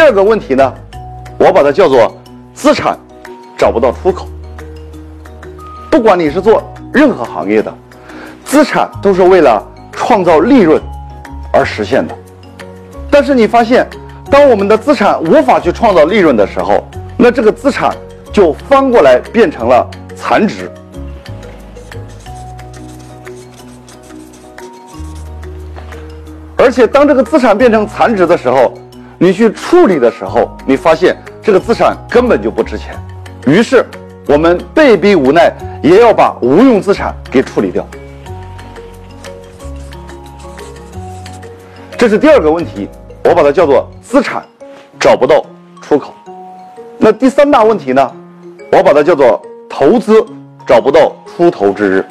第二个问题呢，我把它叫做资产找不到出口。不管你是做任何行业的，资产都是为了创造利润而实现的。但是你发现，当我们的资产无法去创造利润的时候，那这个资产就翻过来变成了残值。而且当这个资产变成残值的时候，你去处理的时候，你发现这个资产根本就不值钱。于是我们被逼无奈，也要把无用资产给处理掉。这是第二个问题，我把它叫做资产找不到出口。那第三大问题呢，我把它叫做投资找不到出头之日。